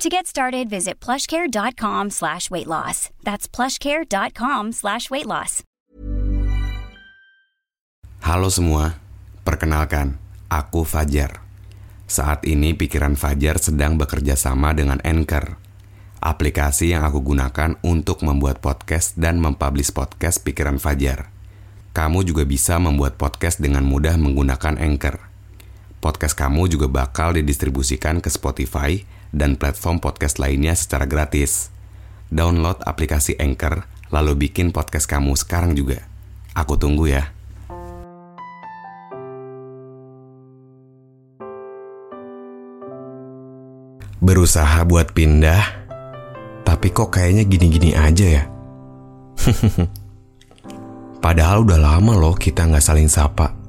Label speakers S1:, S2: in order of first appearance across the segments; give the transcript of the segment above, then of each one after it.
S1: To get started, visit plushcare.com slash weight. That's plushcare.com slash weight.
S2: Halo semua, perkenalkan, aku Fajar. Saat ini pikiran Fajar sedang bekerja sama dengan Anchor, aplikasi yang aku gunakan untuk membuat podcast dan mempublish podcast pikiran Fajar. Kamu juga bisa membuat podcast dengan mudah menggunakan Anchor. Podcast kamu juga bakal didistribusikan ke Spotify dan platform podcast lainnya secara gratis. Download aplikasi Anchor, lalu bikin podcast kamu sekarang juga. Aku tunggu ya. Berusaha buat pindah, tapi kok kayaknya gini-gini aja ya. Padahal udah lama loh kita nggak saling sapa.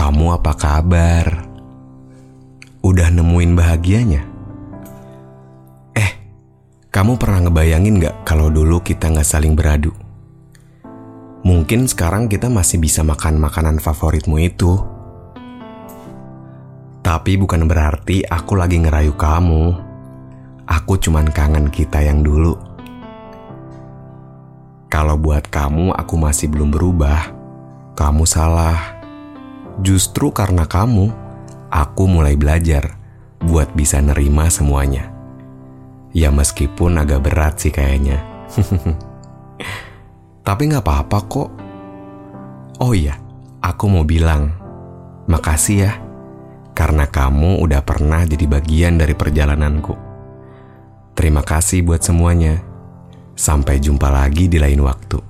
S2: Kamu apa kabar? Udah nemuin bahagianya? Eh, kamu pernah ngebayangin gak kalau dulu kita nggak saling beradu? Mungkin sekarang kita masih bisa makan makanan favoritmu itu. Tapi bukan berarti aku lagi ngerayu kamu. Aku cuman kangen kita yang dulu. Kalau buat kamu aku masih belum berubah, kamu salah. Justru karena kamu, aku mulai belajar buat bisa nerima semuanya. Ya meskipun agak berat sih kayaknya. Tapi nggak apa-apa kok. Oh iya, aku mau bilang, makasih ya. Karena kamu udah pernah jadi bagian dari perjalananku. Terima kasih buat semuanya. Sampai jumpa lagi di lain waktu.